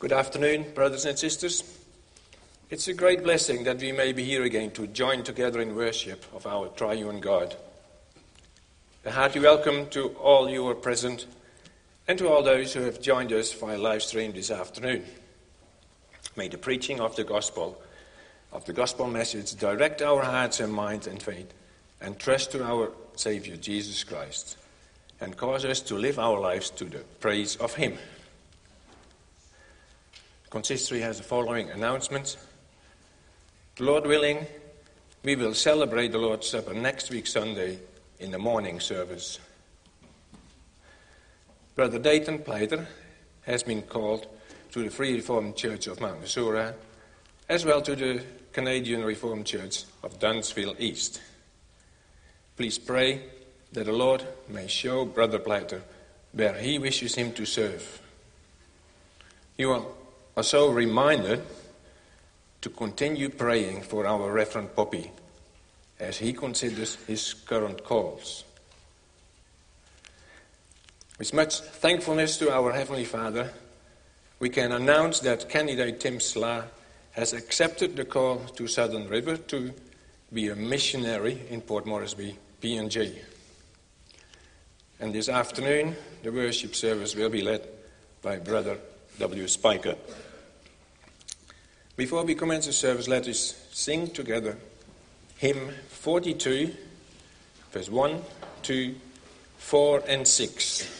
Good afternoon, brothers and sisters. It's a great blessing that we may be here again to join together in worship of our triune God. A hearty welcome to all you are present and to all those who have joined us via live stream this afternoon. May the preaching of the gospel, of the gospel message, direct our hearts and minds and faith and trust to our Savior Jesus Christ and cause us to live our lives to the praise of Him. Consistory has the following announcements. Lord willing, we will celebrate the Lord's Supper next week, Sunday, in the morning service. Brother Dayton Pleiter has been called to the Free Reformed Church of Mount Nasura, as well to the Canadian Reformed Church of Dunsville East. Please pray that the Lord may show Brother Pleiter where he wishes him to serve. You are are so reminded to continue praying for our Reverend Poppy as he considers his current calls. With much thankfulness to our Heavenly Father, we can announce that candidate Tim Sla has accepted the call to Southern River to be a missionary in Port Moresby, PNG. And this afternoon, the worship service will be led by Brother W. Spiker. Before we commence the service, let us sing together hymn 42, verse 1, 2, 4, and 6.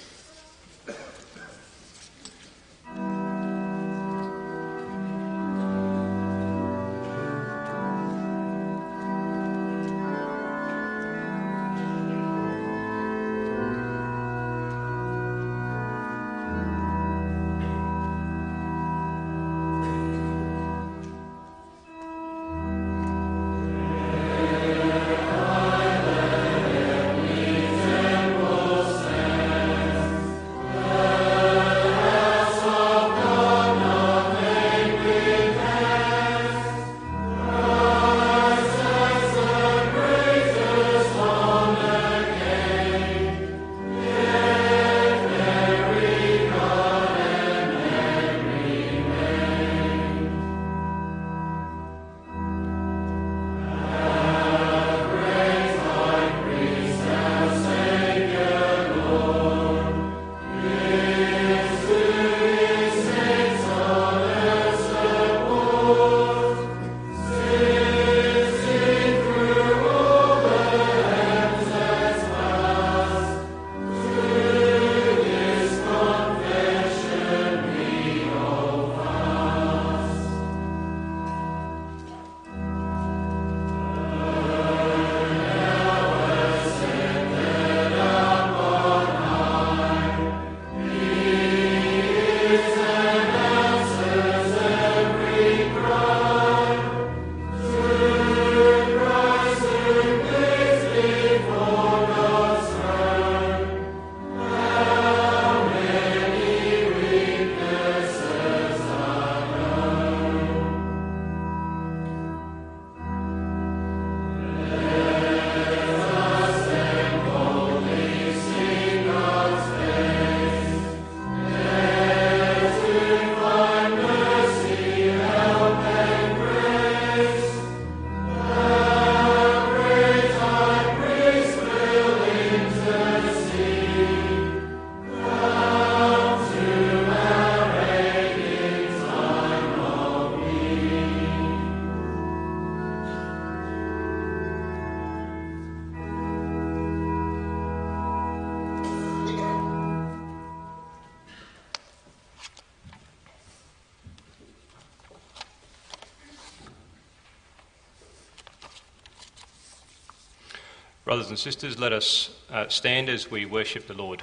Brothers and sisters, let us uh, stand as we worship the Lord.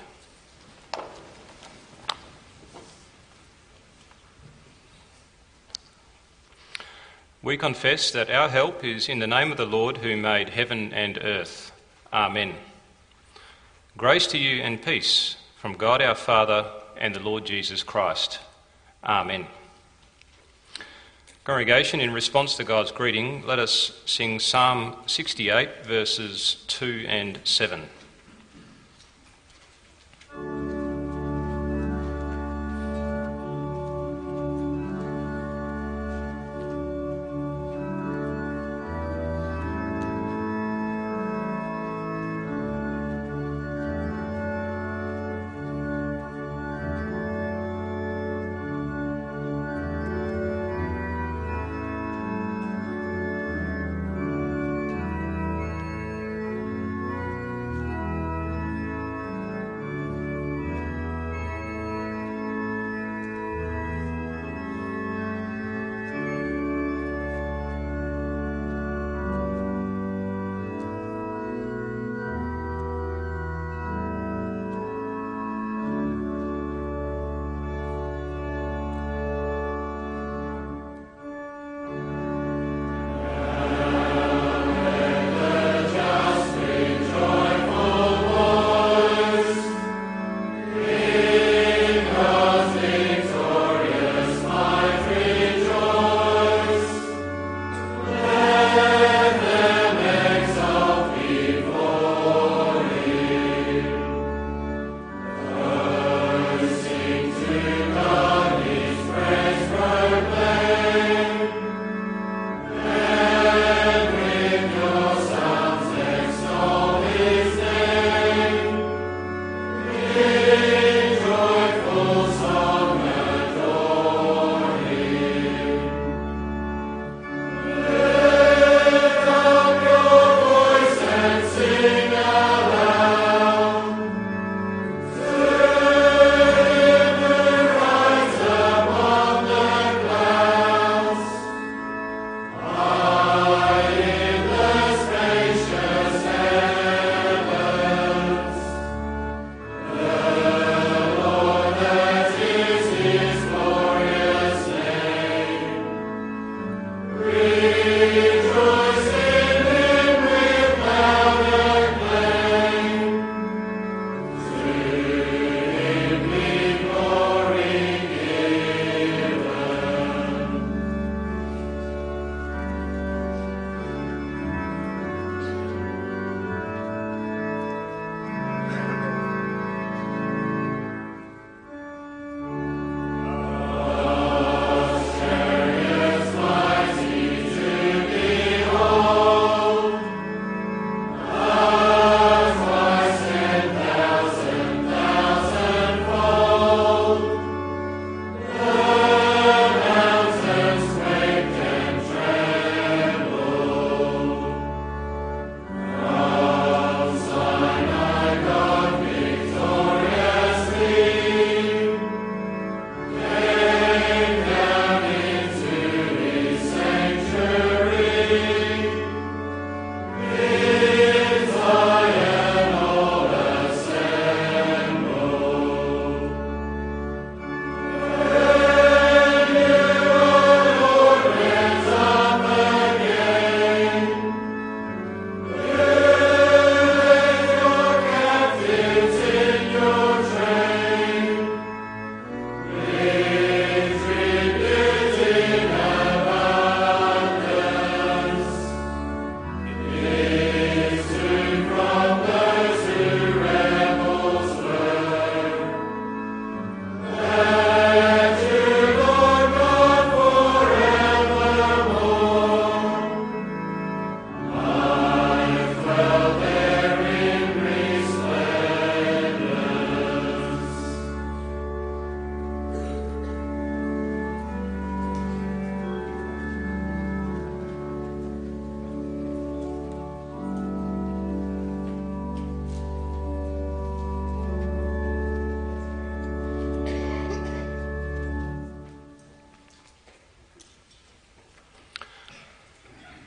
We confess that our help is in the name of the Lord who made heaven and earth. Amen. Grace to you and peace from God our Father and the Lord Jesus Christ. Amen. Congregation, in response to God's greeting, let us sing Psalm 68, verses 2 and 7.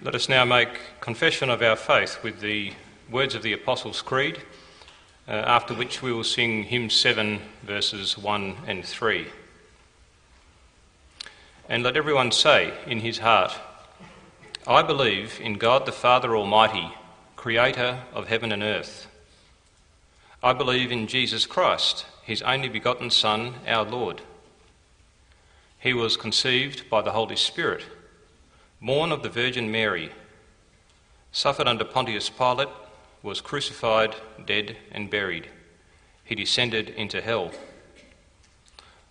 Let us now make confession of our faith with the words of the Apostles' Creed, uh, after which we will sing hymn 7, verses 1 and 3. And let everyone say in his heart, I believe in God the Father Almighty, creator of heaven and earth. I believe in Jesus Christ, his only begotten Son, our Lord. He was conceived by the Holy Spirit born of the Virgin Mary, suffered under Pontius Pilate, was crucified, dead, and buried. He descended into hell.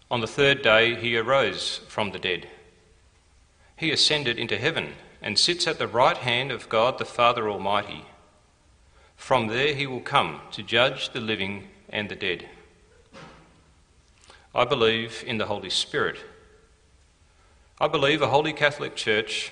On the third day, he arose from the dead. He ascended into heaven and sits at the right hand of God the Father Almighty. From there, he will come to judge the living and the dead. I believe in the Holy Spirit. I believe a holy Catholic Church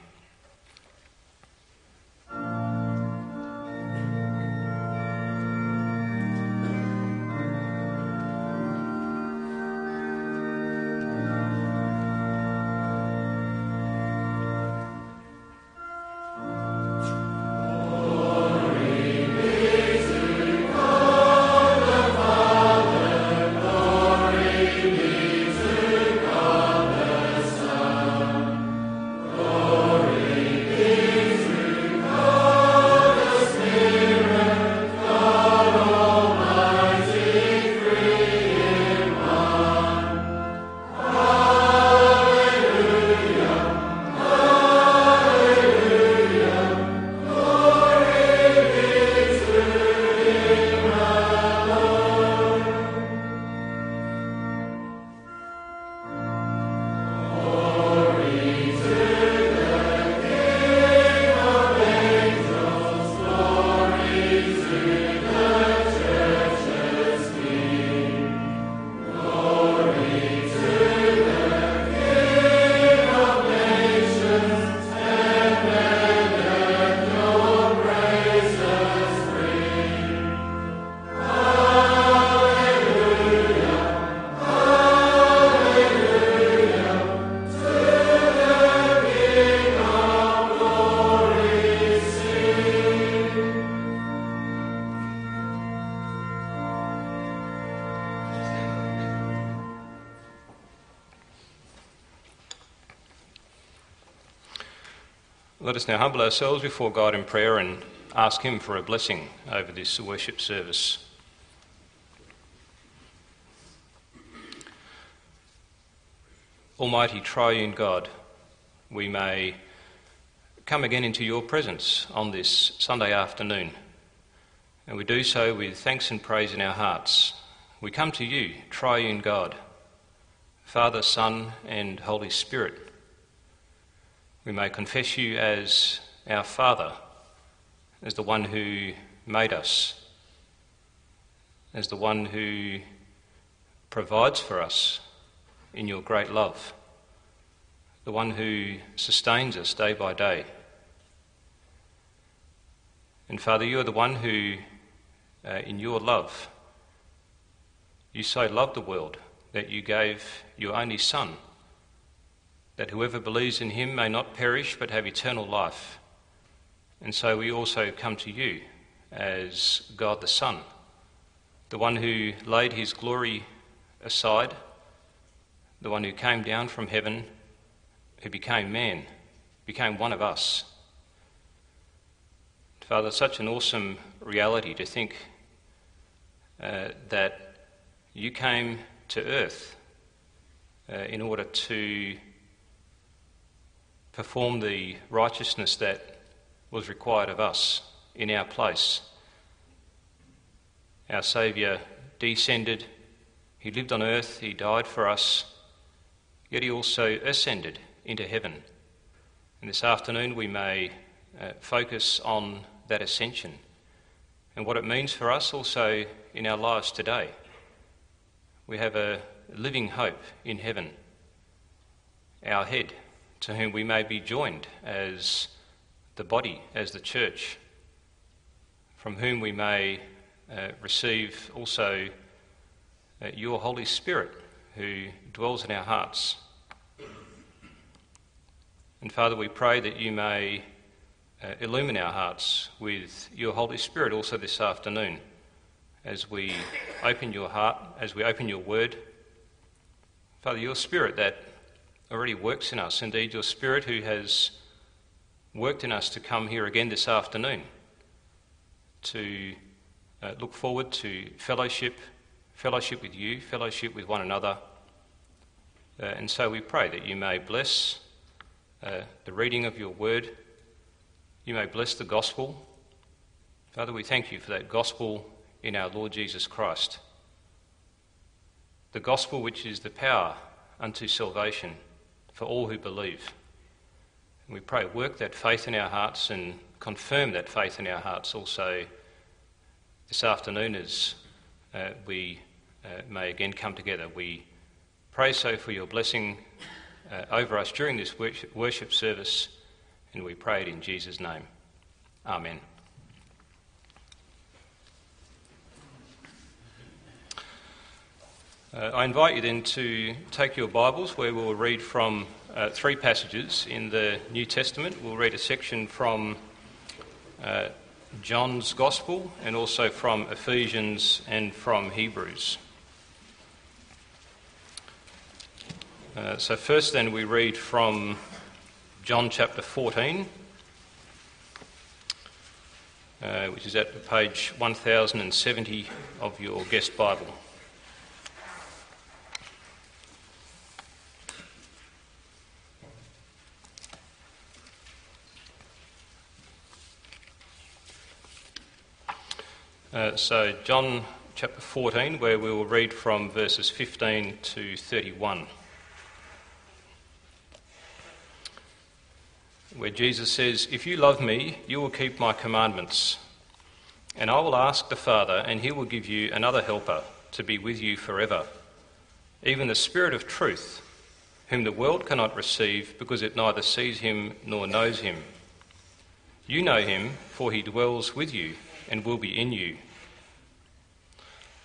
Us now humble ourselves before God in prayer and ask Him for a blessing over this worship service. Almighty Triune God, we may come again into your presence on this Sunday afternoon, and we do so with thanks and praise in our hearts. We come to you, Triune God, Father, Son, and Holy Spirit. We may confess you as our Father, as the one who made us, as the one who provides for us in your great love, the one who sustains us day by day. And Father, you are the one who, uh, in your love, you so loved the world that you gave your only Son that whoever believes in him may not perish but have eternal life. And so we also come to you as God the Son, the one who laid his glory aside, the one who came down from heaven, who became man, became one of us. Father, such an awesome reality to think uh, that you came to earth uh, in order to perform the righteousness that was required of us in our place. Our Saviour descended, He lived on earth, He died for us, yet He also ascended into heaven. And this afternoon we may uh, focus on that ascension and what it means for us also in our lives today. We have a living hope in heaven, our head to whom we may be joined as the body, as the church, from whom we may uh, receive also uh, your Holy Spirit who dwells in our hearts. And Father, we pray that you may uh, illumine our hearts with your Holy Spirit also this afternoon as we open your heart, as we open your word. Father, your Spirit that already works in us, indeed, your Spirit who has worked in us to come here again this afternoon to uh, look forward to fellowship, fellowship with you, fellowship with one another. Uh, and so we pray that you may bless uh, the reading of your word, you may bless the gospel. Father, we thank you for that gospel in our Lord Jesus Christ. The gospel which is the power unto salvation for all who believe. And we pray, work that faith in our hearts and confirm that faith in our hearts also this afternoon as uh, we uh, may again come together. We pray so for your blessing uh, over us during this worship service, and we pray it in Jesus' name. Amen. Uh, I invite you then to take your Bibles where we'll read from uh, three passages in the New Testament. We'll read a section from uh, John's Gospel and also from Ephesians and from Hebrews. Uh, so, first, then, we read from John chapter 14, uh, which is at page 1070 of your guest Bible. Uh, so, John chapter 14, where we will read from verses 15 to 31. Where Jesus says, If you love me, you will keep my commandments. And I will ask the Father, and he will give you another helper to be with you forever, even the Spirit of truth, whom the world cannot receive because it neither sees him nor knows him. You know him, for he dwells with you and will be in you.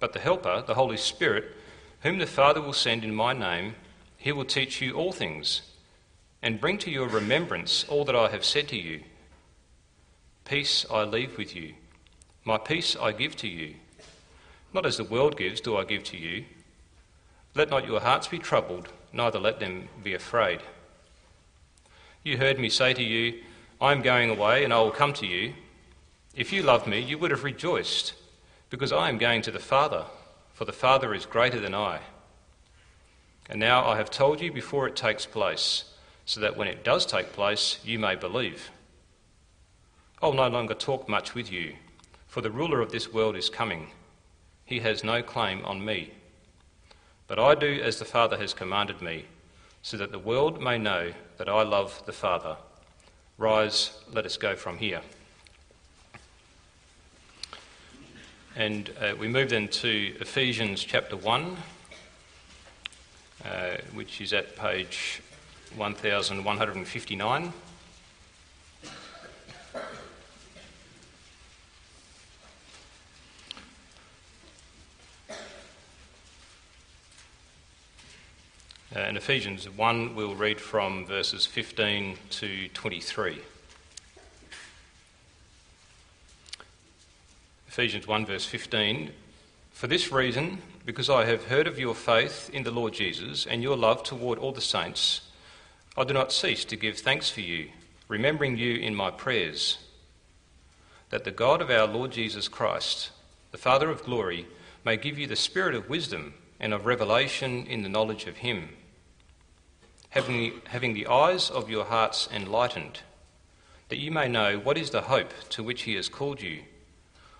But the Helper, the Holy Spirit, whom the Father will send in my name, he will teach you all things and bring to your remembrance all that I have said to you. Peace I leave with you, my peace I give to you. Not as the world gives, do I give to you. Let not your hearts be troubled, neither let them be afraid. You heard me say to you, I am going away, and I will come to you. If you loved me, you would have rejoiced, because I am going to the Father, for the Father is greater than I. And now I have told you before it takes place, so that when it does take place, you may believe. I will no longer talk much with you, for the ruler of this world is coming. He has no claim on me. But I do as the Father has commanded me, so that the world may know that I love the Father. Rise, let us go from here. And uh, we move then to Ephesians chapter 1, uh, which is at page 1159. Uh, in Ephesians 1, we'll read from verses 15 to 23. Ephesians 1, verse 15 For this reason, because I have heard of your faith in the Lord Jesus and your love toward all the saints, I do not cease to give thanks for you, remembering you in my prayers, that the God of our Lord Jesus Christ, the Father of glory, may give you the spirit of wisdom and of revelation in the knowledge of him, having having the eyes of your hearts enlightened, that you may know what is the hope to which he has called you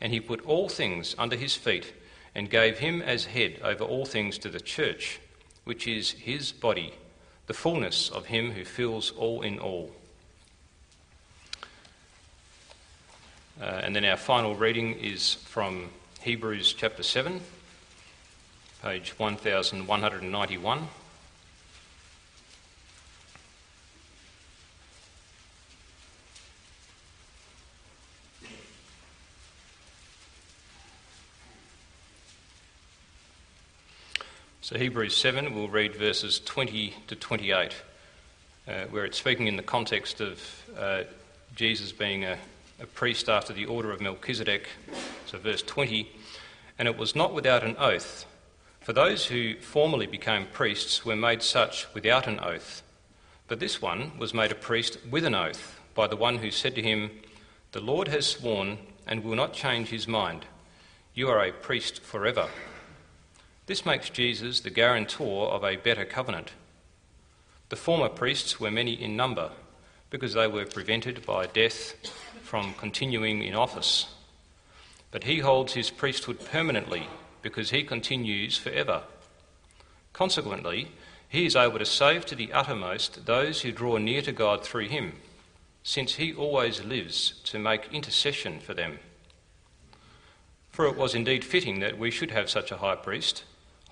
and he put all things under his feet and gave him as head over all things to the church, which is his body, the fullness of him who fills all in all. Uh, and then our final reading is from Hebrews chapter 7, page 1191. So, Hebrews 7, we'll read verses 20 to 28, uh, where it's speaking in the context of uh, Jesus being a, a priest after the order of Melchizedek. So, verse 20, and it was not without an oath, for those who formerly became priests were made such without an oath. But this one was made a priest with an oath by the one who said to him, The Lord has sworn and will not change his mind. You are a priest forever. This makes Jesus the guarantor of a better covenant. The former priests were many in number because they were prevented by death from continuing in office. But he holds his priesthood permanently because he continues forever. Consequently, he is able to save to the uttermost those who draw near to God through him, since he always lives to make intercession for them. For it was indeed fitting that we should have such a high priest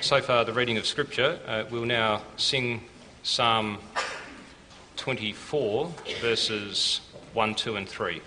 So far, the reading of Scripture. Uh, we'll now sing Psalm 24, verses 1, 2, and 3.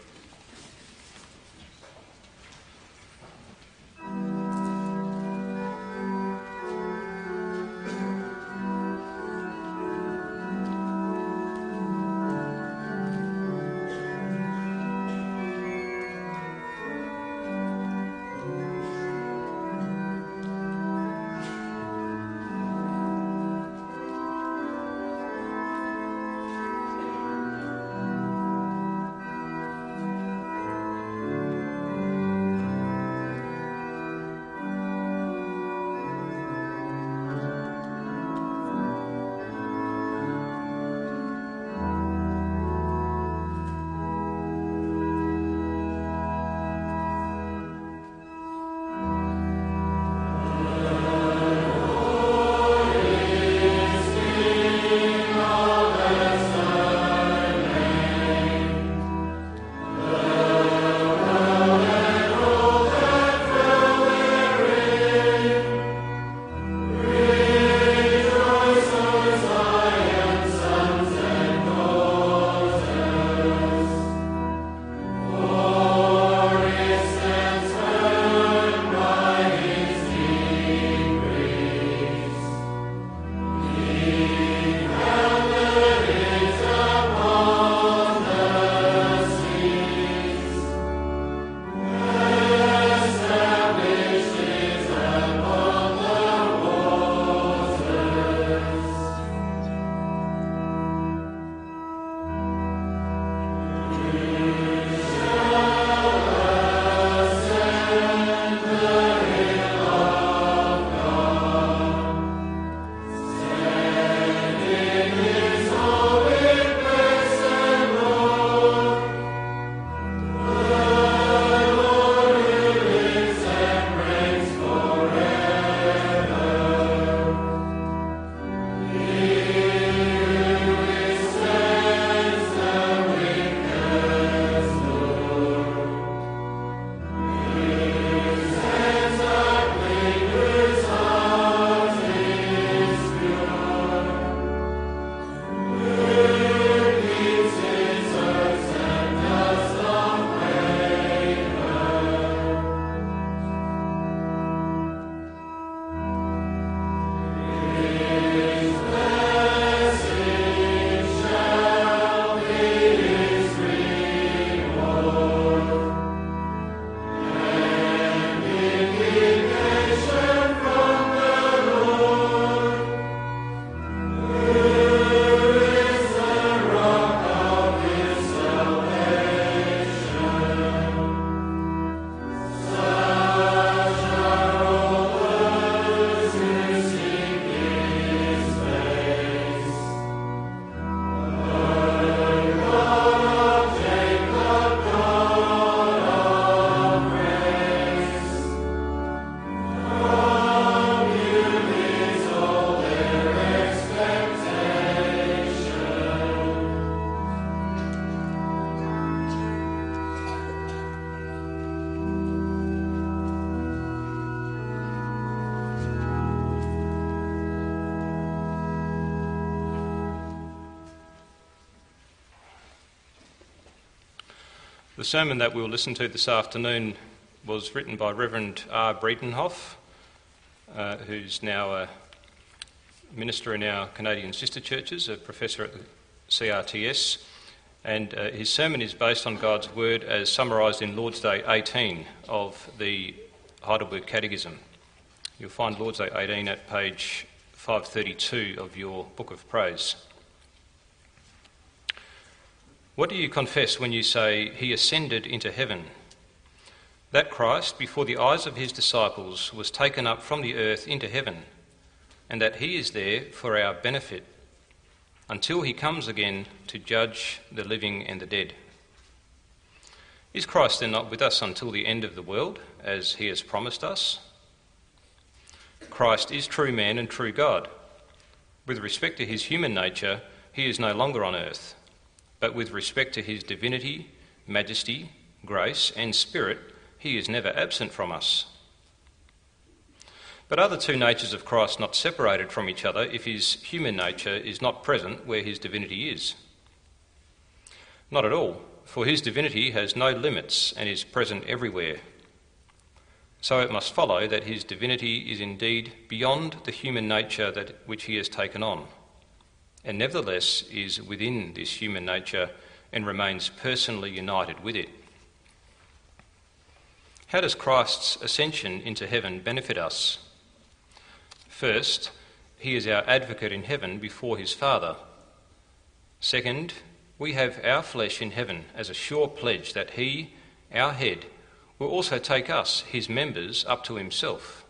The sermon that we'll listen to this afternoon was written by Reverend R. Bredenhof, uh, who's now a minister in our Canadian sister churches, a professor at the CRTS, and uh, his sermon is based on God's Word as summarised in Lord's Day 18 of the Heidelberg Catechism. You'll find Lord's Day 18 at page 532 of your Book of Praise. What do you confess when you say, He ascended into heaven? That Christ, before the eyes of his disciples, was taken up from the earth into heaven, and that he is there for our benefit until he comes again to judge the living and the dead. Is Christ then not with us until the end of the world, as he has promised us? Christ is true man and true God. With respect to his human nature, he is no longer on earth but with respect to his divinity, majesty, grace, and spirit, he is never absent from us. But are the two natures of Christ not separated from each other if his human nature is not present where his divinity is? Not at all, for his divinity has no limits and is present everywhere. So it must follow that his divinity is indeed beyond the human nature that, which he has taken on and nevertheless is within this human nature and remains personally united with it. How does Christ's ascension into heaven benefit us? First, he is our advocate in heaven before his Father. Second, we have our flesh in heaven as a sure pledge that he, our head, will also take us, his members, up to himself.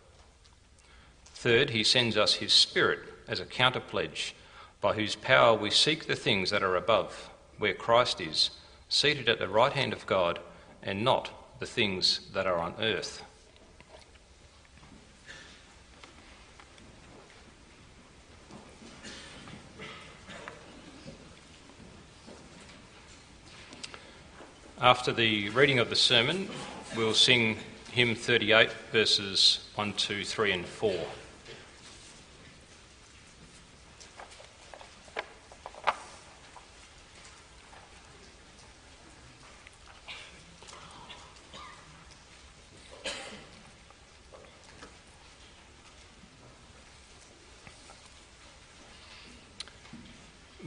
Third, he sends us his Spirit as a counter pledge by whose power we seek the things that are above, where Christ is, seated at the right hand of God, and not the things that are on earth. After the reading of the sermon, we'll sing hymn 38, verses 1, 2, 3, and 4.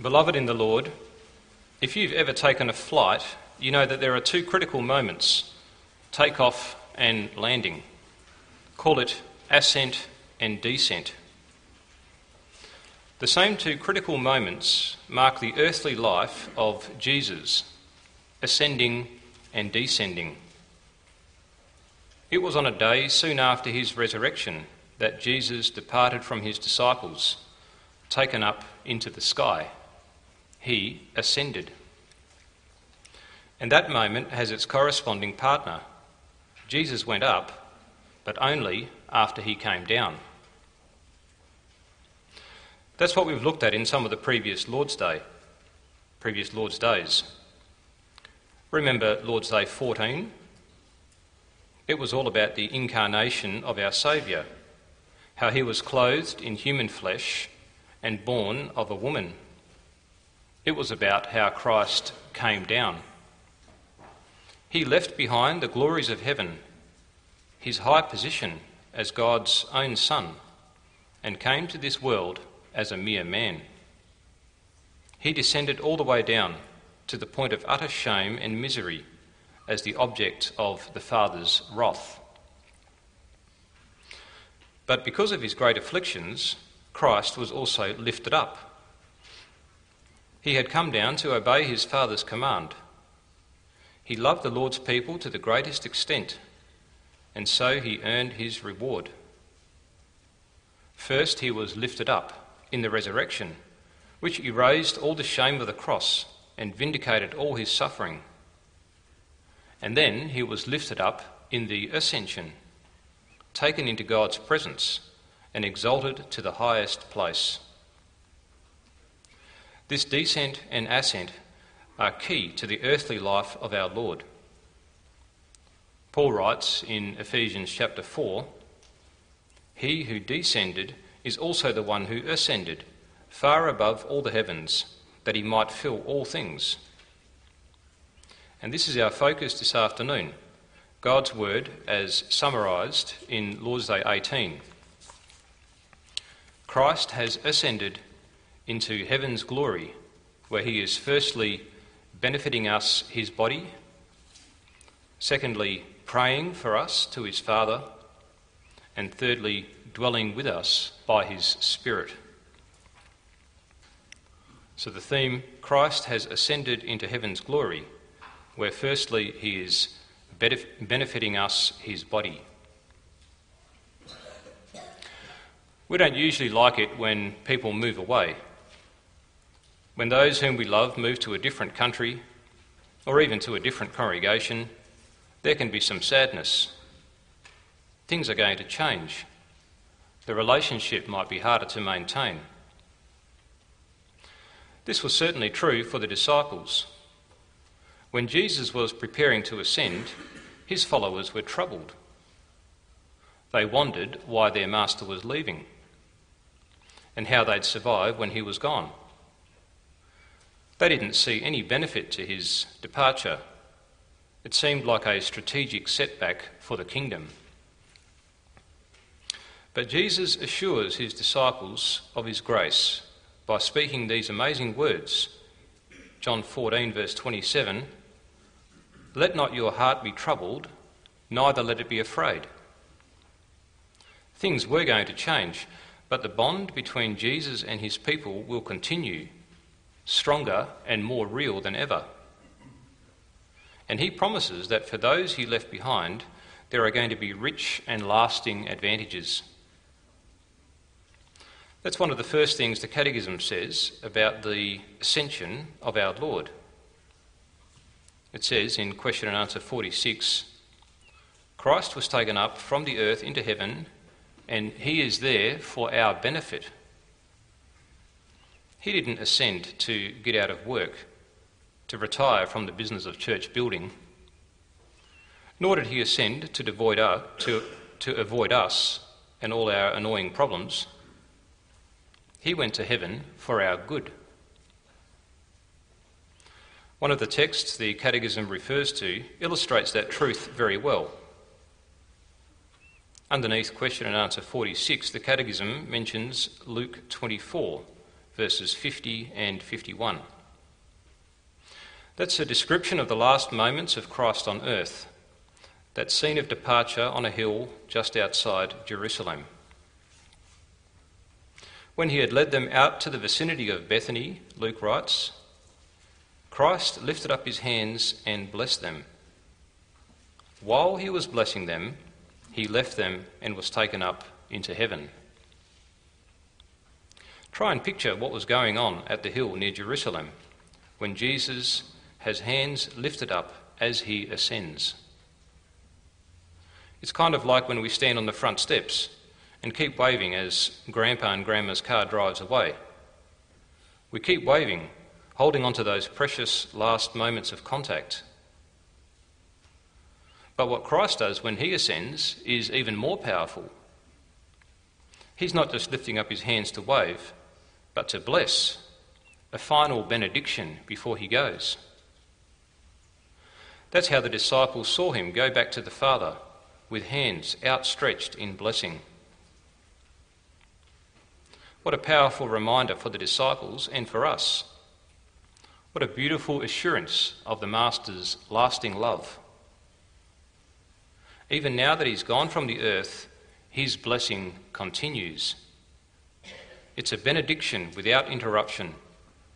Beloved in the Lord, if you've ever taken a flight, you know that there are two critical moments takeoff and landing. Call it ascent and descent. The same two critical moments mark the earthly life of Jesus, ascending and descending. It was on a day soon after his resurrection that Jesus departed from his disciples, taken up into the sky he ascended. And that moment has its corresponding partner. Jesus went up, but only after he came down. That's what we've looked at in some of the previous Lord's Day, previous Lord's Days. Remember Lord's Day 14? It was all about the incarnation of our Saviour, how he was clothed in human flesh and born of a woman. It was about how Christ came down. He left behind the glories of heaven, his high position as God's own Son, and came to this world as a mere man. He descended all the way down to the point of utter shame and misery as the object of the Father's wrath. But because of his great afflictions, Christ was also lifted up he had come down to obey his Father's command. He loved the Lord's people to the greatest extent, and so he earned his reward. First, he was lifted up in the resurrection, which erased all the shame of the cross and vindicated all his suffering. And then he was lifted up in the ascension, taken into God's presence, and exalted to the highest place. This descent and ascent are key to the earthly life of our Lord. Paul writes in Ephesians chapter 4 He who descended is also the one who ascended far above all the heavens, that he might fill all things. And this is our focus this afternoon God's Word as summarised in Lord's Day 18. Christ has ascended into heaven's glory, where he is firstly benefiting us, his body, secondly, praying for us to his Father, and thirdly, dwelling with us by his Spirit. So the theme Christ has ascended into heaven's glory, where firstly he is benefiting us, his body. We don't usually like it when people move away. When those whom we love move to a different country or even to a different congregation, there can be some sadness. Things are going to change. The relationship might be harder to maintain. This was certainly true for the disciples. When Jesus was preparing to ascend, his followers were troubled. They wondered why their master was leaving and how they'd survive when he was gone. They didn't see any benefit to his departure. It seemed like a strategic setback for the kingdom. But Jesus assures his disciples of his grace by speaking these amazing words. John 14, verse 27 let not your heart be troubled, neither let it be afraid. Things were going to change, but the bond between Jesus and his people will continue, stronger and more real than ever. And he promises that for those he left behind, there are going to be rich and lasting advantages. That's one of the first things the Catechism says about the ascension of our Lord. It says in question and answer 46 Christ was taken up from the earth into heaven, and he is there for our benefit. He didn't ascend to get out of work, to retire from the business of church building, nor did he ascend to, avoid us, to, to avoid us and all our annoying problems. He went to heaven for our good. One of the texts the Catechism refers to illustrates that truth very well. Underneath question and answer 46, the Catechism mentions Luke 24, verses 50 and 51. That's a description of the last moments of Christ on earth, that scene of departure on a hill just outside Jerusalem. When he had led them out to the vicinity of Bethany, Luke writes, Christ lifted up his hands and blessed them. While he was blessing them, he left them and was taken up into heaven. Try and picture what was going on at the hill near Jerusalem when Jesus has hands lifted up as he ascends. It's kind of like when we stand on the front steps and keep waving as Grandpa and Grandma's car drives away. We keep waving holding on to those precious last moments of contact. But what Christ does when he ascends is even more powerful. He's not just lifting up his hands to wave, but to bless, a final benediction before he goes. That's how the disciples saw him go back to the Father with hands outstretched in blessing. What a powerful reminder for the disciples and for us what a beautiful assurance of the Master's lasting love. Even now that he's gone from the earth, his blessing continues. It's a benediction without interruption,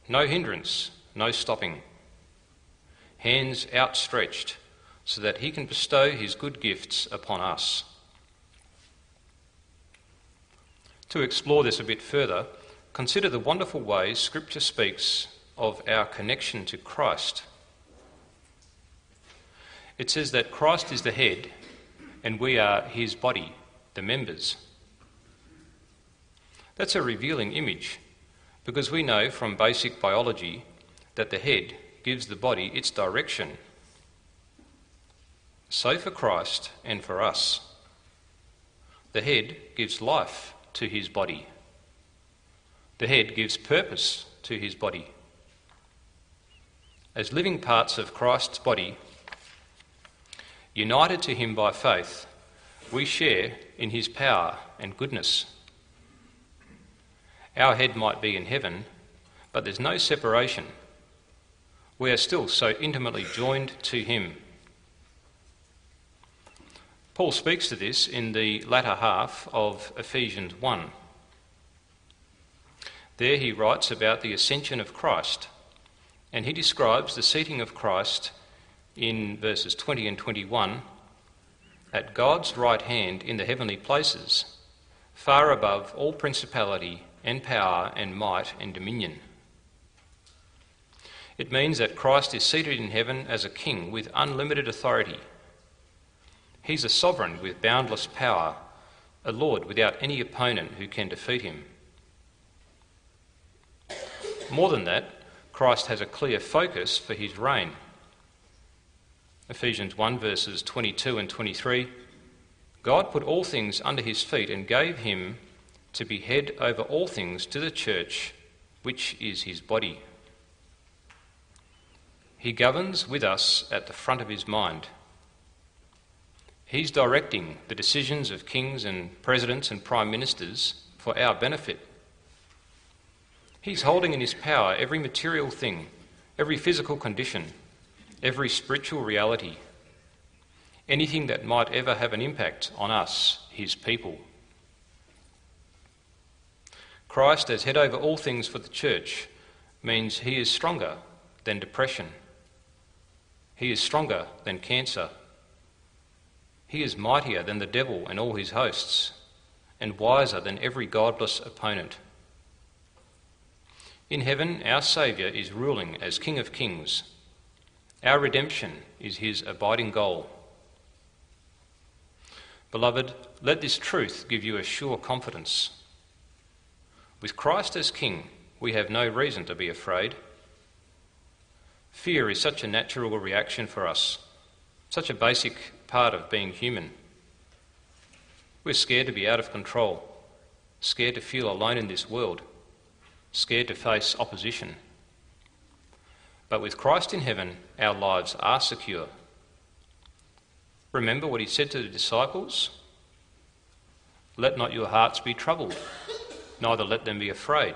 no hindrance, no stopping. Hands outstretched so that he can bestow his good gifts upon us. To explore this a bit further, consider the wonderful ways Scripture speaks of our connection to Christ. It says that Christ is the head and we are his body, the members. That's a revealing image because we know from basic biology that the head gives the body its direction. So for Christ and for us. The head gives life to his body. The head gives purpose to his body. as living parts of Christ's body, united to him by faith, we share in his power and goodness. Our head might be in heaven, but there's no separation. We are still so intimately joined to him. Paul speaks to this in the latter half of Ephesians 1. There he writes about the ascension of Christ, and he describes the seating of Christ in verses 20 and 21 at God's right hand in the heavenly places, far above all principality and power and might and dominion. It means that Christ is seated in heaven as a king with unlimited authority. He's a sovereign with boundless power, a Lord without any opponent who can defeat him. More than that, Christ has a clear focus for his reign. Ephesians 1, verses 22 and 23 God put all things under his feet and gave him to be head over all things to the church, which is his body. He governs with us at the front of his mind. He's directing the decisions of kings and presidents and prime ministers for our benefit. He's holding in his power every material thing, every physical condition, every spiritual reality, anything that might ever have an impact on us, his people. Christ, as head over all things for the church, means he is stronger than depression. He is stronger than cancer. He is mightier than the devil and all his hosts, and wiser than every godless opponent. In heaven, our Saviour is ruling as King of Kings. Our redemption is his abiding goal. Beloved, let this truth give you a sure confidence. With Christ as King, we have no reason to be afraid. Fear is such a natural reaction for us, such a basic part of being human. We're scared to be out of control, scared to feel alone in this world scared to face opposition. But with Christ in heaven, our lives are secure. Remember what he said to the disciples? Let not your hearts be troubled, neither let them be afraid.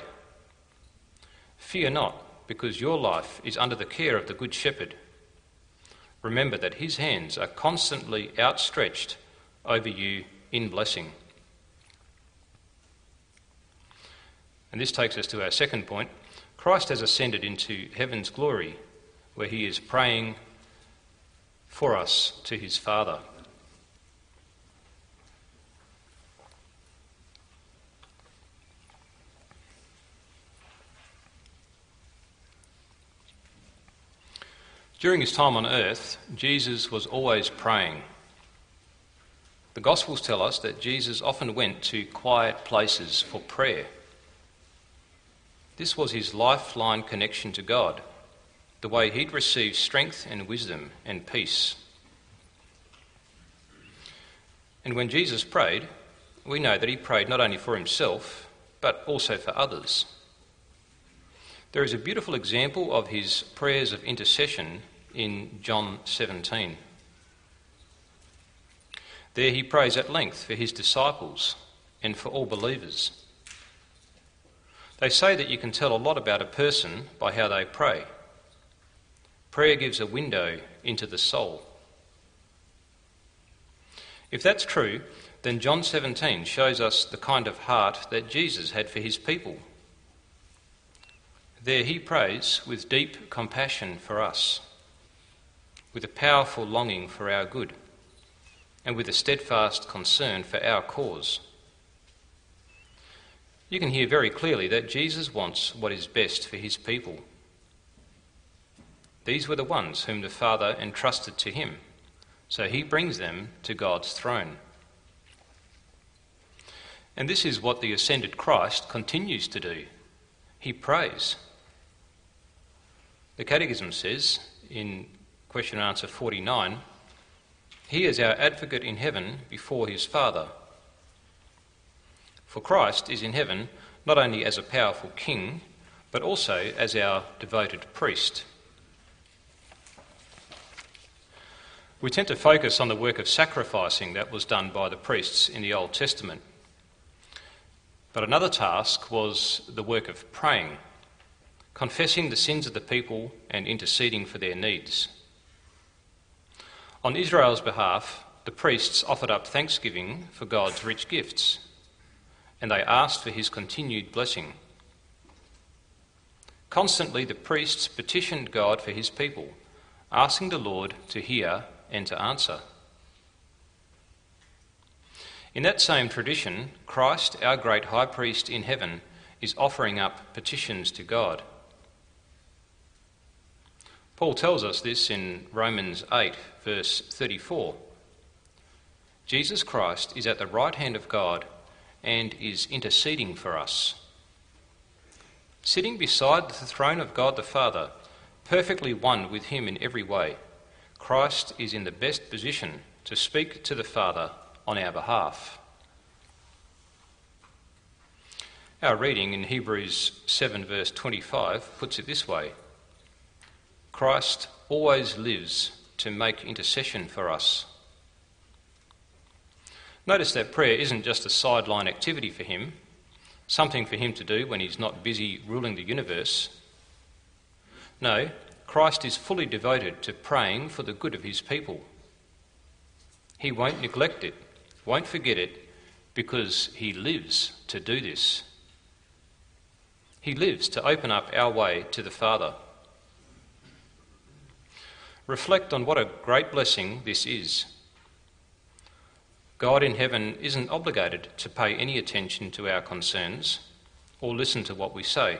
Fear not, because your life is under the care of the Good Shepherd. Remember that his hands are constantly outstretched over you in blessing. And this takes us to our second point. Christ has ascended into heaven's glory, where he is praying for us to his Father. During his time on earth, Jesus was always praying. The Gospels tell us that Jesus often went to quiet places for prayer. This was his lifeline connection to God, the way he'd receive strength and wisdom and peace. And when Jesus prayed, we know that he prayed not only for himself, but also for others. There is a beautiful example of his prayers of intercession in John 17. There he prays at length for his disciples and for all believers. They say that you can tell a lot about a person by how they pray. Prayer gives a window into the soul. If that's true, then John 17 shows us the kind of heart that Jesus had for his people. There he prays with deep compassion for us, with a powerful longing for our good, and with a steadfast concern for our cause you can hear very clearly that Jesus wants what is best for his people. These were the ones whom the Father entrusted to him, so he brings them to God's throne. And this is what the ascended Christ continues to do. He prays. The Catechism says in question and answer 49 He is our advocate in heaven before his Father. For Christ is in heaven not only as a powerful king, but also as our devoted priest. We tend to focus on the work of sacrificing that was done by the priests in the Old Testament. But another task was the work of praying, confessing the sins of the people and interceding for their needs. On Israel's behalf, the priests offered up thanksgiving for God's rich gifts, and they asked for his continued blessing. Constantly, the priests petitioned God for his people, asking the Lord to hear and to answer. In that same tradition, Christ, our great high priest in heaven, is offering up petitions to God. Paul tells us this in Romans 8, verse 34. Jesus Christ is at the right hand of God and is interceding for us. Sitting beside the throne of God the Father, perfectly one with Him in every way, Christ is in the best position to speak to the Father on our behalf. Our reading in Hebrews 7, verse 25, puts it this way Christ always lives to make intercession for us. Notice that prayer isn't just a sideline activity for him, something for him to do when he's not busy ruling the universe. No, Christ is fully devoted to praying for the good of his people. He won't neglect it, won't forget it, because he lives to do this. He lives to open up our way to the Father. Reflect on what a great blessing this is. God in heaven isn't obligated to pay any attention to our concerns or listen to what we say.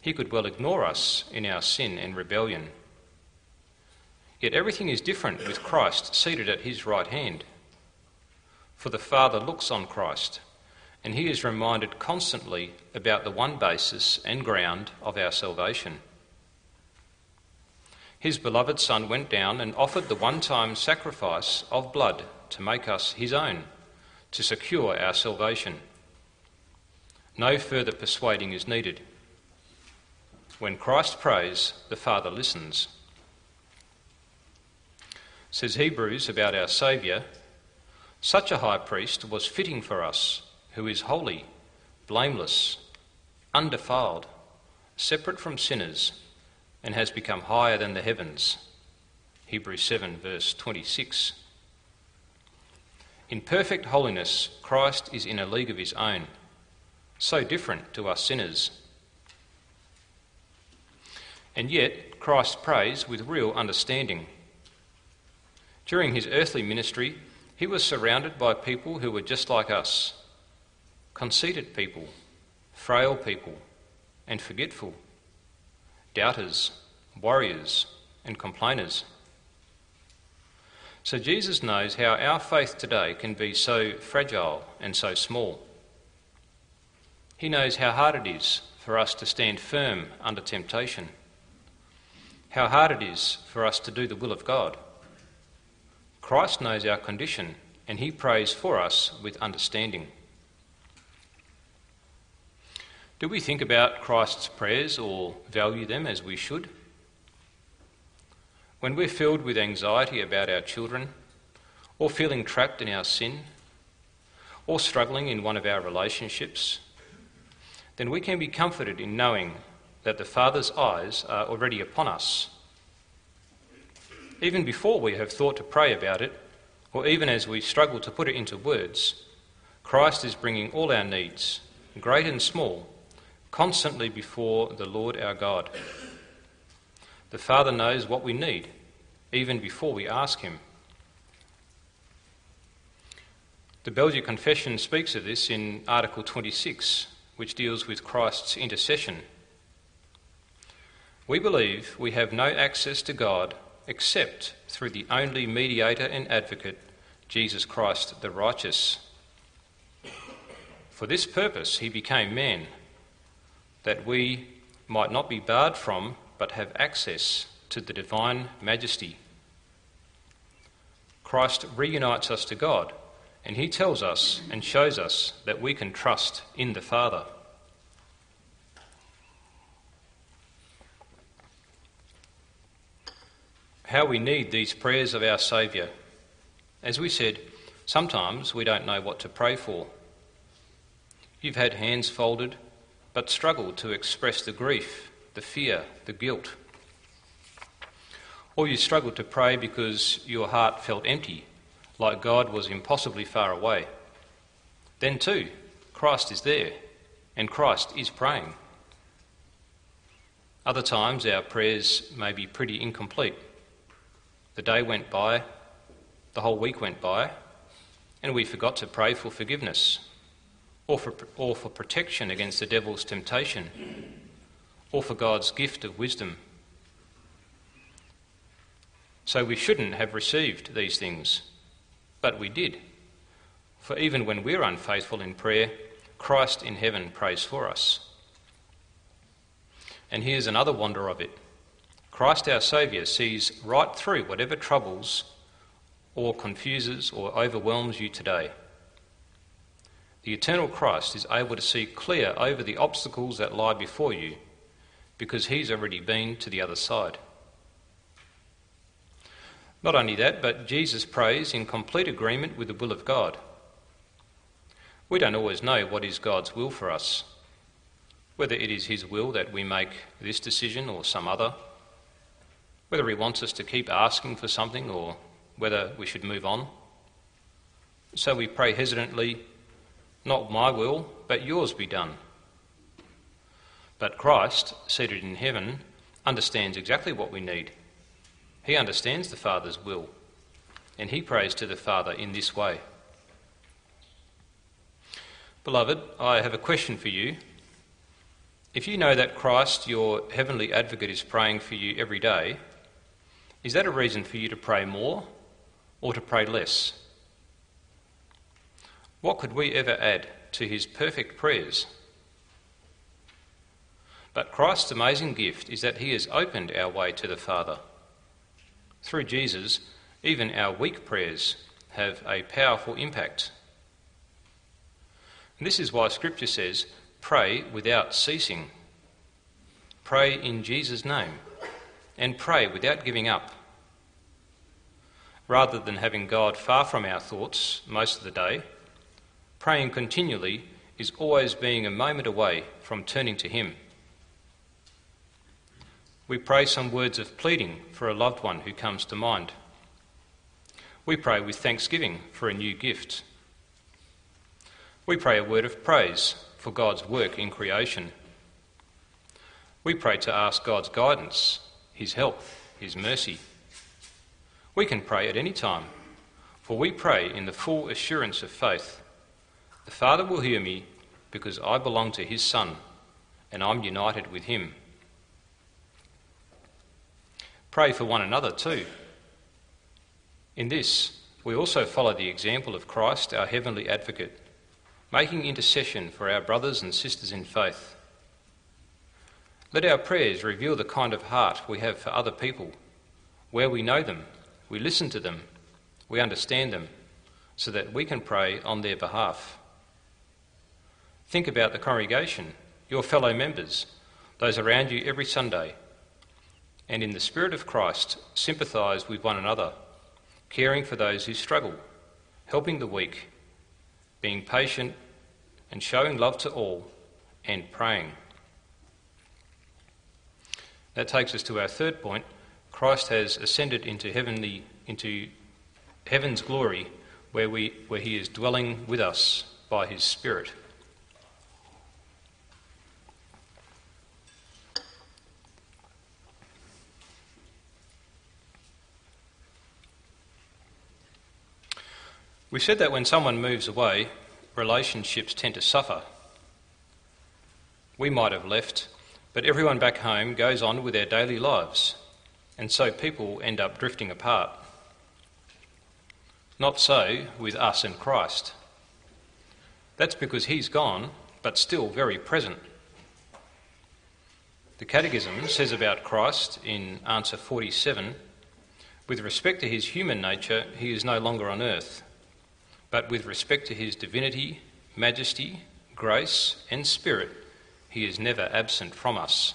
He could well ignore us in our sin and rebellion. Yet everything is different with Christ seated at his right hand. For the Father looks on Christ, and he is reminded constantly about the one basis and ground of our salvation. His beloved Son went down and offered the one time sacrifice of blood to make us his own, to secure our salvation. No further persuading is needed. When Christ prays, the Father listens. Says Hebrews about our Saviour such a high priest was fitting for us, who is holy, blameless, undefiled, separate from sinners, and has become higher than the heavens. Hebrews 7, verse 26. In perfect holiness, Christ is in a league of his own, so different to us sinners. And yet, Christ prays with real understanding. During his earthly ministry, he was surrounded by people who were just like us conceited people, frail people, and forgetful, doubters, warriors, and complainers. So Jesus knows how our faith today can be so fragile and so small. He knows how hard it is for us to stand firm under temptation how hard it is for us to do the will of God. Christ knows our condition and he prays for us with understanding. Do we think about Christ's prayers or value them as we should? When we're filled with anxiety about our children, or feeling trapped in our sin, or struggling in one of our relationships, then we can be comforted in knowing that the Father's eyes are already upon us. Even before we have thought to pray about it, or even as we struggle to put it into words, Christ is bringing all our needs, great and small, constantly before the Lord our God. The Father knows what we need, even before we ask Him. The Belgian Confession speaks of this in Article 26, which deals with Christ's intercession we believe we have no access to God except through the only mediator and advocate, Jesus Christ the righteous. For this purpose he became man, that we might not be barred from, but have access to the divine majesty. Christ reunites us to God, and he tells us and shows us that we can trust in the Father. how we need these prayers of our Saviour. As we said, sometimes we don't know what to pray for. You've had hands folded, but struggled to express the grief, the fear, the guilt. Or you struggled to pray because your heart felt empty, like God was impossibly far away. Then, too, Christ is there, and Christ is praying. Other times, our prayers may be pretty incomplete. The day went by, the whole week went by, and we forgot to pray for forgiveness, or for, or for protection against the devil's temptation, or for God's gift of wisdom. So we shouldn't have received these things, but we did. For even when we're unfaithful in prayer, Christ in heaven prays for us. And here's another wonder of it Christ our Saviour sees right through whatever troubles or confuses or overwhelms you today. The eternal Christ is able to see clear over the obstacles that lie before you because he's already been to the other side. Not only that, but Jesus prays in complete agreement with the will of God. We don't always know what is God's will for us, whether it is His will that we make this decision or some other, whether He wants us to keep asking for something or whether we should move on. So we pray hesitantly, Not my will, but yours be done. But Christ, seated in heaven, understands exactly what we need. He understands the Father's will, and he prays to the Father in this way. Beloved, I have a question for you. If you know that Christ, your heavenly advocate, is praying for you every day, is that a reason for you to pray more or to pray less? What could we ever add to his perfect prayers? But Christ's amazing gift is that he has opened our way to the Father. Through Jesus, even our weak prayers have a powerful impact and this is why Scripture says, pray without ceasing. Pray in Jesus' name. And pray without giving up. Rather than having God far from our thoughts most of the day, praying continually is always being a moment away from turning to Him. We pray some words of pleading for a loved one who comes to mind. We pray with thanksgiving for a new gift. We pray a word of praise for God's work in creation. We pray to ask God's guidance, His help, His mercy. We can pray at any time, for we pray in the full assurance of faith. The Father will hear me because I belong to His Son and I'm united with Him. Pray for one another too. In this, we also follow the example of Christ, our heavenly advocate making intercession for our brothers and sisters in faith. Let our prayers reveal the kind of heart we have for other people, where we know them, we listen to them, we understand them, so that we can pray on their behalf. Think about the congregation, your fellow members, those around you every Sunday, and in the Spirit of Christ, sympathise with one another, caring for those who struggle, helping the weak, being patient and showing love to all and praying. That takes us to our third point. Christ has ascended into heavenly into heaven's glory where we where he is dwelling with us by his spirit. We said that when someone moves away, relationships tend to suffer. We might have left, but everyone back home goes on with their daily lives, and so people end up drifting apart. Not so with us and Christ. That's because He's gone, but still very present. The Catechism says about Christ in answer 47 with respect to his human nature, he is no longer on earth but with respect to his divinity, majesty, grace, and spirit, he is never absent from us.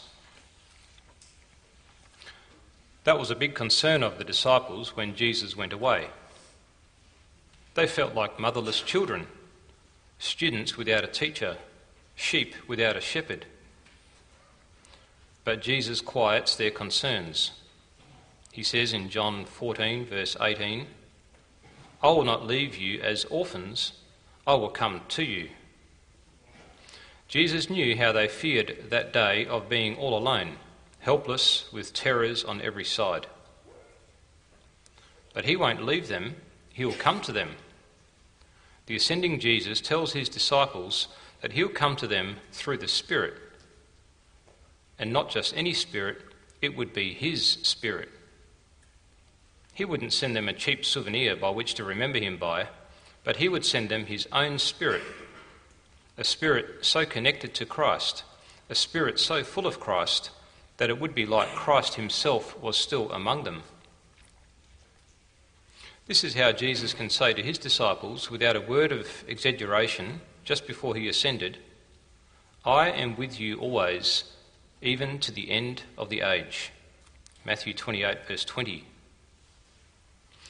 That was a big concern of the disciples when Jesus went away. They felt like motherless children, students without a teacher, sheep without a shepherd. But Jesus quiets their concerns. He says in John 14, verse 18, I will not leave you as orphans, I will come to you. Jesus knew how they feared that day of being all alone helpless with terrors on every side. But he won't leave them, he will come to them. The ascending Jesus tells his disciples that he'll come to them through the Spirit. And not just any Spirit, it would be his Spirit. He wouldn't send them a cheap souvenir by which to remember him by, but he would send them his own Spirit. A Spirit so connected to Christ, a Spirit so full of Christ that it would be like Christ himself was still among them. This is how Jesus can say to his disciples, without a word of exaggeration, just before he ascended, I am with you always, even to the end of the age. Matthew 28, verse 20.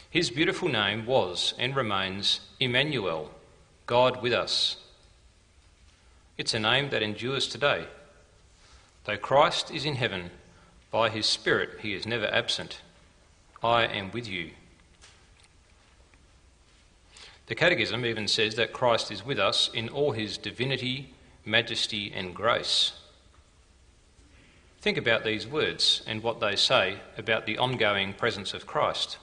His beautiful name was and remains Emmanuel, God with us. It's a name that endures today. Though Christ is in heaven, by his Spirit he is never absent. I am with you. The Catechism even says that Christ is with us in all his divinity, majesty, and grace. Think about these words and what they say about the ongoing presence of Christ.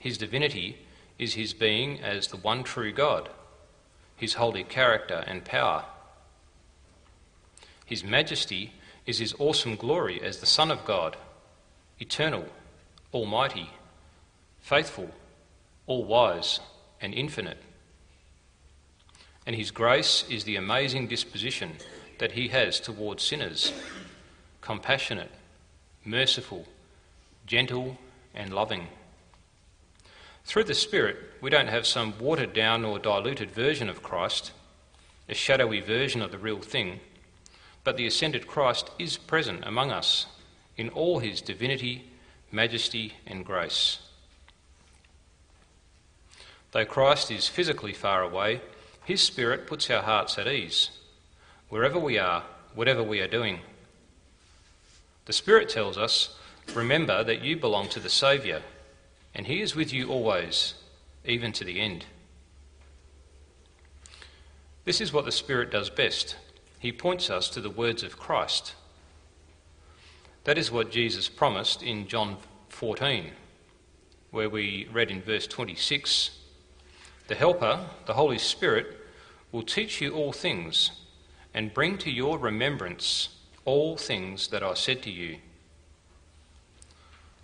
His divinity is his being as the one true God, his holy character and power his majesty is his awesome glory as the Son of God, eternal, almighty, faithful, all wise, and infinite. And his grace is the amazing disposition that he has towards sinners, compassionate, merciful, gentle, and loving. Through the Spirit, we don't have some watered down or diluted version of Christ, a shadowy version of the real thing but the ascended Christ is present among us in all his divinity, majesty, and grace. Though Christ is physically far away, his Spirit puts our hearts at ease, wherever we are, whatever we are doing. The Spirit tells us, Remember that you belong to the Saviour, and he is with you always, even to the end. This is what the Spirit does best he points us to the words of Christ. That is what Jesus promised in John 14, where we read in verse 26 The Helper, the Holy Spirit, will teach you all things and bring to your remembrance all things that I said to you.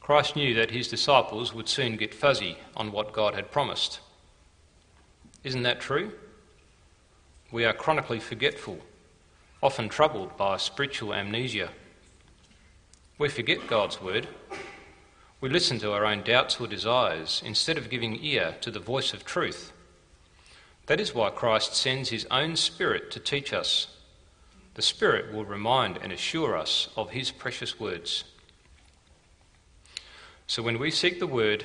Christ knew that his disciples would soon get fuzzy on what God had promised. Isn't that true? We are chronically forgetful often troubled by spiritual amnesia. We forget God's word. We listen to our own doubts or desires instead of giving ear to the voice of truth. That is why Christ sends his own Spirit to teach us. The Spirit will remind and assure us of his precious words. So when we seek the word,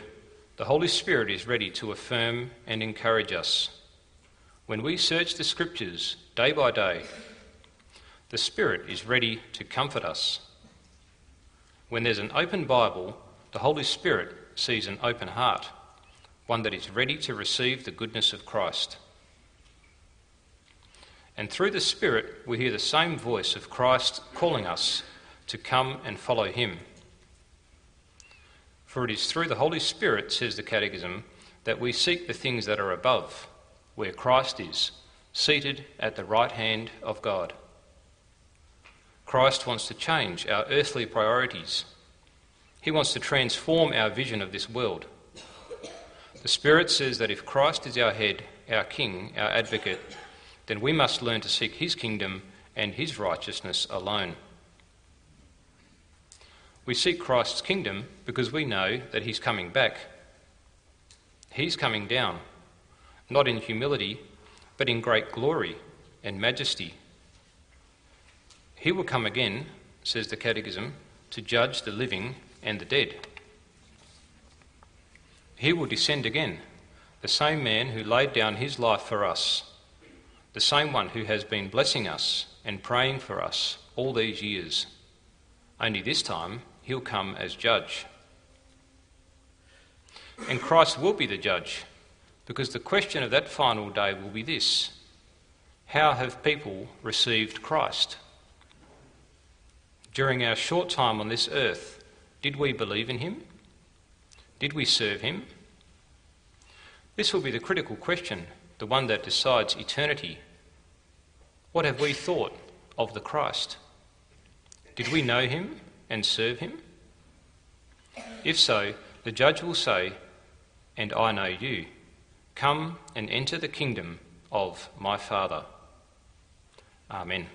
the Holy Spirit is ready to affirm and encourage us. When we search the Scriptures day by day, the Spirit is ready to comfort us. When there's an open Bible, the Holy Spirit sees an open heart, one that is ready to receive the goodness of Christ. And through the Spirit, we hear the same voice of Christ calling us to come and follow Him. For it is through the Holy Spirit, says the Catechism, that we seek the things that are above, where Christ is, seated at the right hand of God. Christ wants to change our earthly priorities. He wants to transform our vision of this world. The Spirit says that if Christ is our head, our King, our advocate, then we must learn to seek His kingdom and His righteousness alone. We seek Christ's kingdom because we know that He's coming back. He's coming down, not in humility, but in great glory and majesty he will come again, says the Catechism, to judge the living and the dead. He will descend again, the same man who laid down his life for us, the same one who has been blessing us and praying for us all these years. Only this time he'll come as judge. And Christ will be the judge, because the question of that final day will be this How have people received Christ? During our short time on this earth, did we believe in him? Did we serve him? This will be the critical question, the one that decides eternity. What have we thought of the Christ? Did we know him and serve him? If so, the judge will say, And I know you. Come and enter the kingdom of my Father. Amen.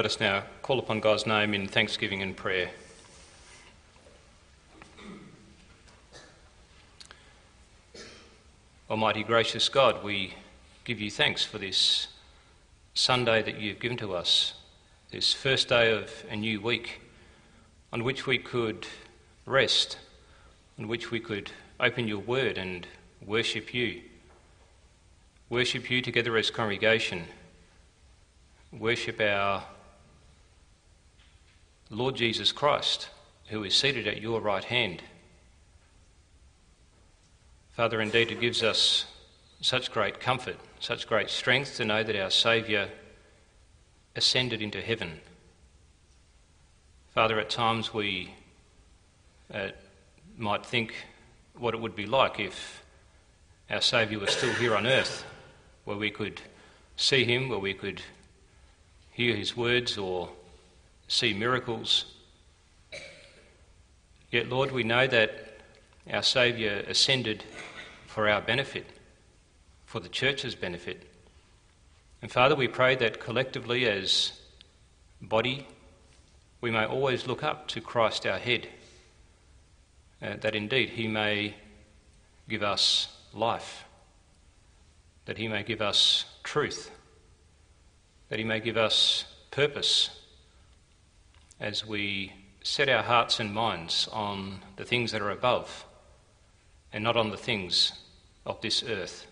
Let us now call upon God's name in thanksgiving and prayer. Almighty gracious God, we give you thanks for this Sunday that you've given to us, this first day of a new week on which we could rest, on which we could open your word and worship you. Worship you together as congregation. Worship our Lord Jesus Christ, who is seated at your right hand. Father, indeed, it gives us such great comfort, such great strength to know that our Saviour ascended into heaven. Father, at times we uh, might think what it would be like if our Saviour was still here on earth, where we could see Him, where we could hear His words or see miracles. Yet, Lord, we know that our Saviour ascended for our benefit, for the church's benefit. And Father, we pray that collectively as body, we may always look up to Christ our head, uh, that indeed he may give us life, that he may give us truth, that he may give us purpose as we set our hearts and minds on the things that are above and not on the things of this earth.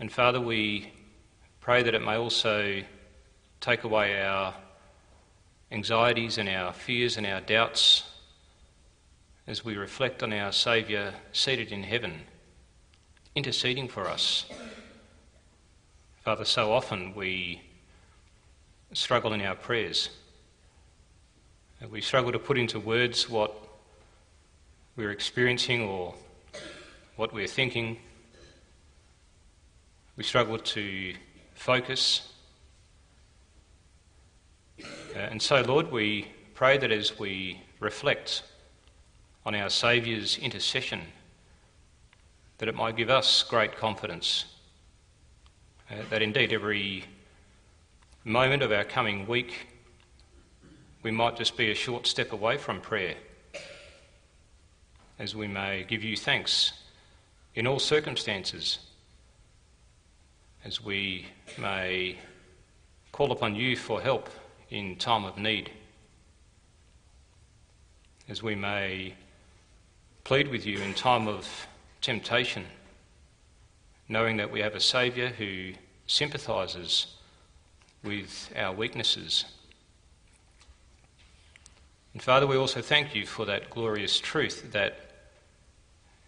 And Father, we pray that it may also take away our anxieties and our fears and our doubts as we reflect on our Saviour seated in heaven, interceding for us. Father, so often we struggle in our prayers. We struggle to put into words what we're experiencing or what we're thinking. We struggle to focus. Uh, and so, Lord, we pray that as we reflect on our Saviour's intercession, that it might give us great confidence uh, that indeed every moment of our coming week, we might just be a short step away from prayer, as we may give you thanks in all circumstances, as we may call upon you for help in time of need, as we may plead with you in time of temptation, knowing that we have a Saviour who sympathises with our weaknesses. And Father, we also thank you for that glorious truth that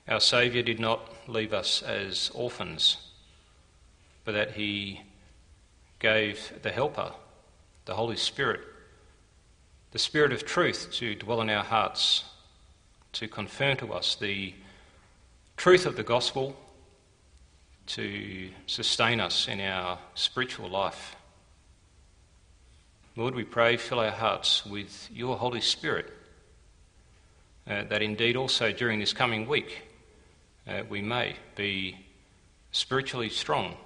our Saviour did not leave us as orphans, but that He gave the Helper, the Holy Spirit, the Spirit of truth to dwell in our hearts, to confirm to us the truth of the gospel, to sustain us in our spiritual life. Lord, we pray, fill our hearts with your Holy Spirit, uh, that indeed also during this coming week uh, we may be spiritually strong,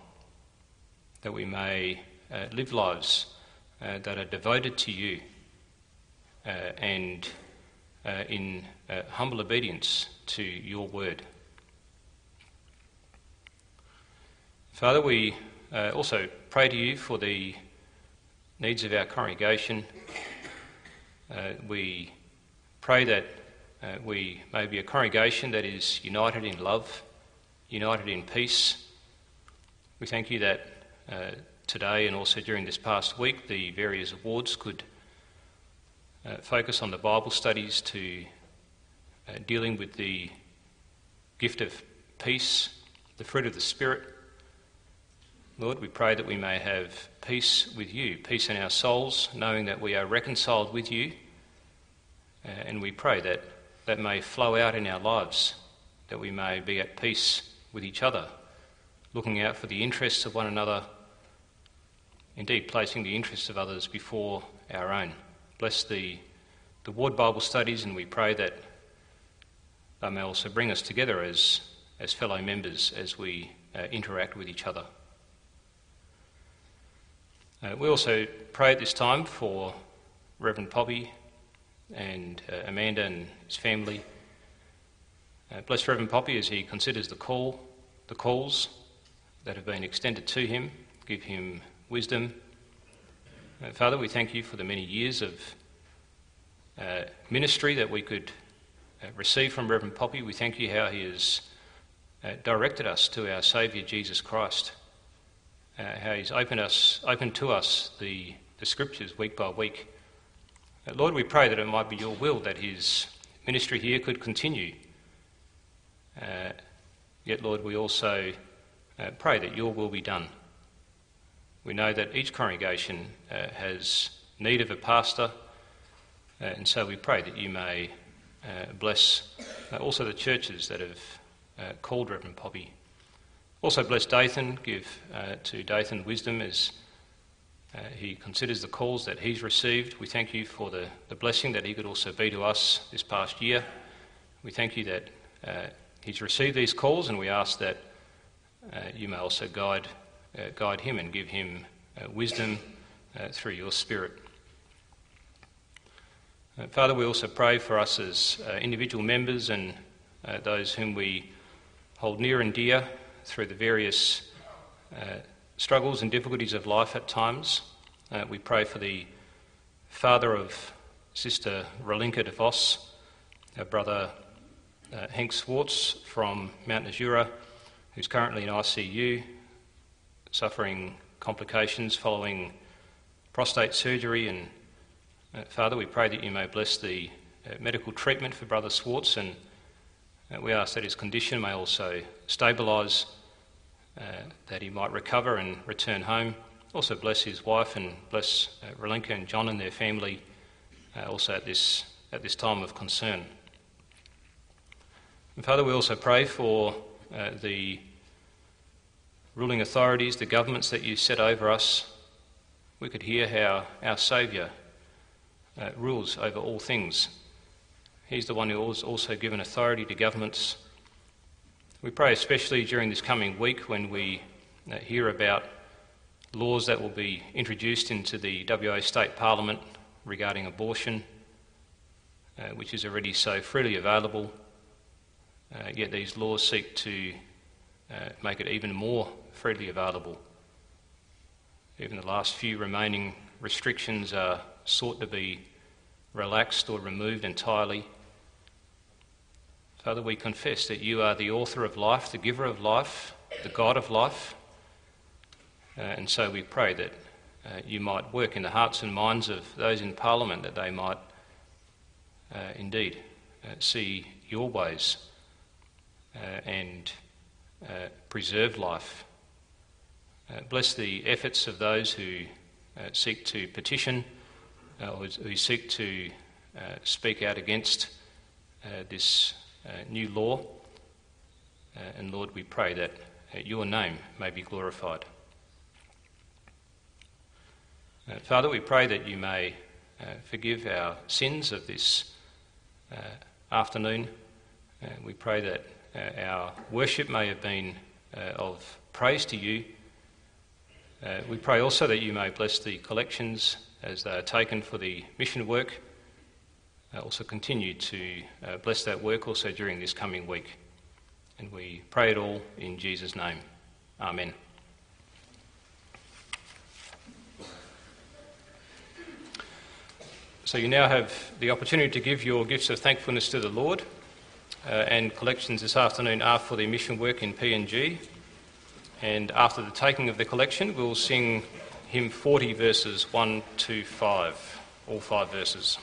that we may uh, live lives uh, that are devoted to you uh, and uh, in humble obedience to your word. Father, we also pray to you for the needs of our congregation. Uh, we pray that uh, we may be a congregation that is united in love, united in peace. We thank you that uh, today and also during this past week the various awards could uh, focus on the Bible studies to uh, dealing with the gift of peace, the fruit of the Spirit Lord, we pray that we may have peace with you, peace in our souls, knowing that we are reconciled with you. Uh, and we pray that that may flow out in our lives, that we may be at peace with each other, looking out for the interests of one another, indeed placing the interests of others before our own. Bless the, the Ward Bible studies, and we pray that they may also bring us together as, as fellow members as we uh, interact with each other. Uh, we also pray at this time for Reverend Poppy and uh, Amanda and his family. Uh, bless Reverend Poppy as he considers the call, the calls that have been extended to him. Give him wisdom. Uh, Father, we thank you for the many years of uh, ministry that we could uh, receive from Reverend Poppy. We thank you how he has directed us to our Saviour Jesus Christ uh, how He's opened, us, opened to us the, the Scriptures week by week. Uh, Lord, we pray that it might be your will that His ministry here could continue. Uh, yet, Lord, we also uh, pray that your will be done. We know that each congregation uh, has need of a pastor, uh, and so we pray that you may bless also the churches that have called Reverend Poppy also bless Dathan, give uh, to Dathan wisdom as uh, he considers the calls that he's received. We thank you for the, the blessing that he could also be to us this past year. We thank you that uh, he's received these calls, and we ask that uh, you may also guide, uh, guide him and give him uh, wisdom through your Spirit. Father, we also pray for us as individual members and those whom we hold near and dear through the various uh, struggles and difficulties of life at times. Uh, we pray for the father of Sister Rolinka de Vos, brother uh, Hank Swartz from Mount Nasura, who's currently in ICU, suffering complications following prostate surgery. And uh, Father, we pray that you may bless the uh, medical treatment for Brother Swartz and uh, we ask that his condition may also stabilise, uh, that he might recover and return home. Also, bless his wife and bless uh, Relinka and John and their family uh, also at this, at this time of concern. And Father, we also pray for uh, the ruling authorities, the governments that you set over us. We could hear how our Saviour uh, rules over all things. He's the one who has also given authority to governments. We pray especially during this coming week when we uh, hear about laws that will be introduced into the WA State Parliament regarding abortion, uh, which is already so freely available. Uh, yet these laws seek to uh, make it even more freely available. Even the last few remaining restrictions are sought to be relaxed or removed entirely. Father, we confess that you are the author of life, the giver of life, the God of life. Uh, and so we pray that uh, you might work in the hearts and minds of those in Parliament, that they might uh, indeed uh, see your ways uh, and uh, preserve life. bless the efforts of those who seek to petition or who seek to speak out against this new law. Uh, and Lord, we pray that uh, your name may be glorified. Father, we pray that you may forgive our sins of this afternoon. we pray that our worship may have been of praise to you. Uh, we pray also that you may bless the collections as they are taken for the mission work uh, also continue to uh, bless that work also during this coming week. And we pray it all in Jesus' name. Amen. So you now have the opportunity to give your gifts of thankfulness to the Lord. Uh, and collections this afternoon are for the mission work in PNG. And after the taking of the collection, we'll sing hymn 40 verses 1 to 5, all five verses.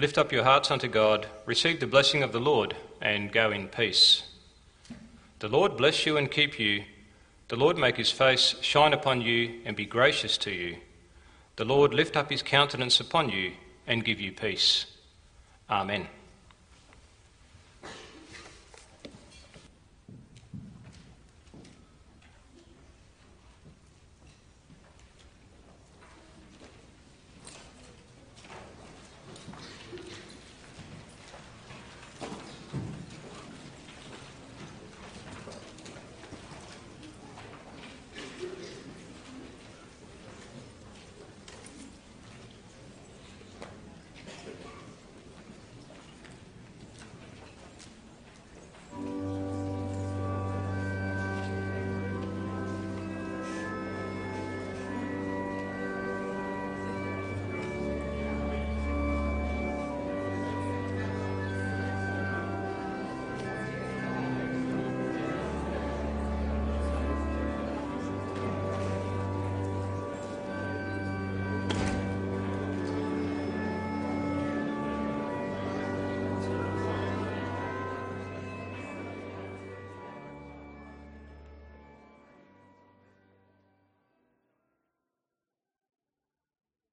Lift up your hearts unto God, receive the blessing of the Lord, and go in peace. The Lord bless you and keep you. The Lord make his face shine upon you and be gracious to you. The Lord lift up his countenance upon you and give you peace. Amen.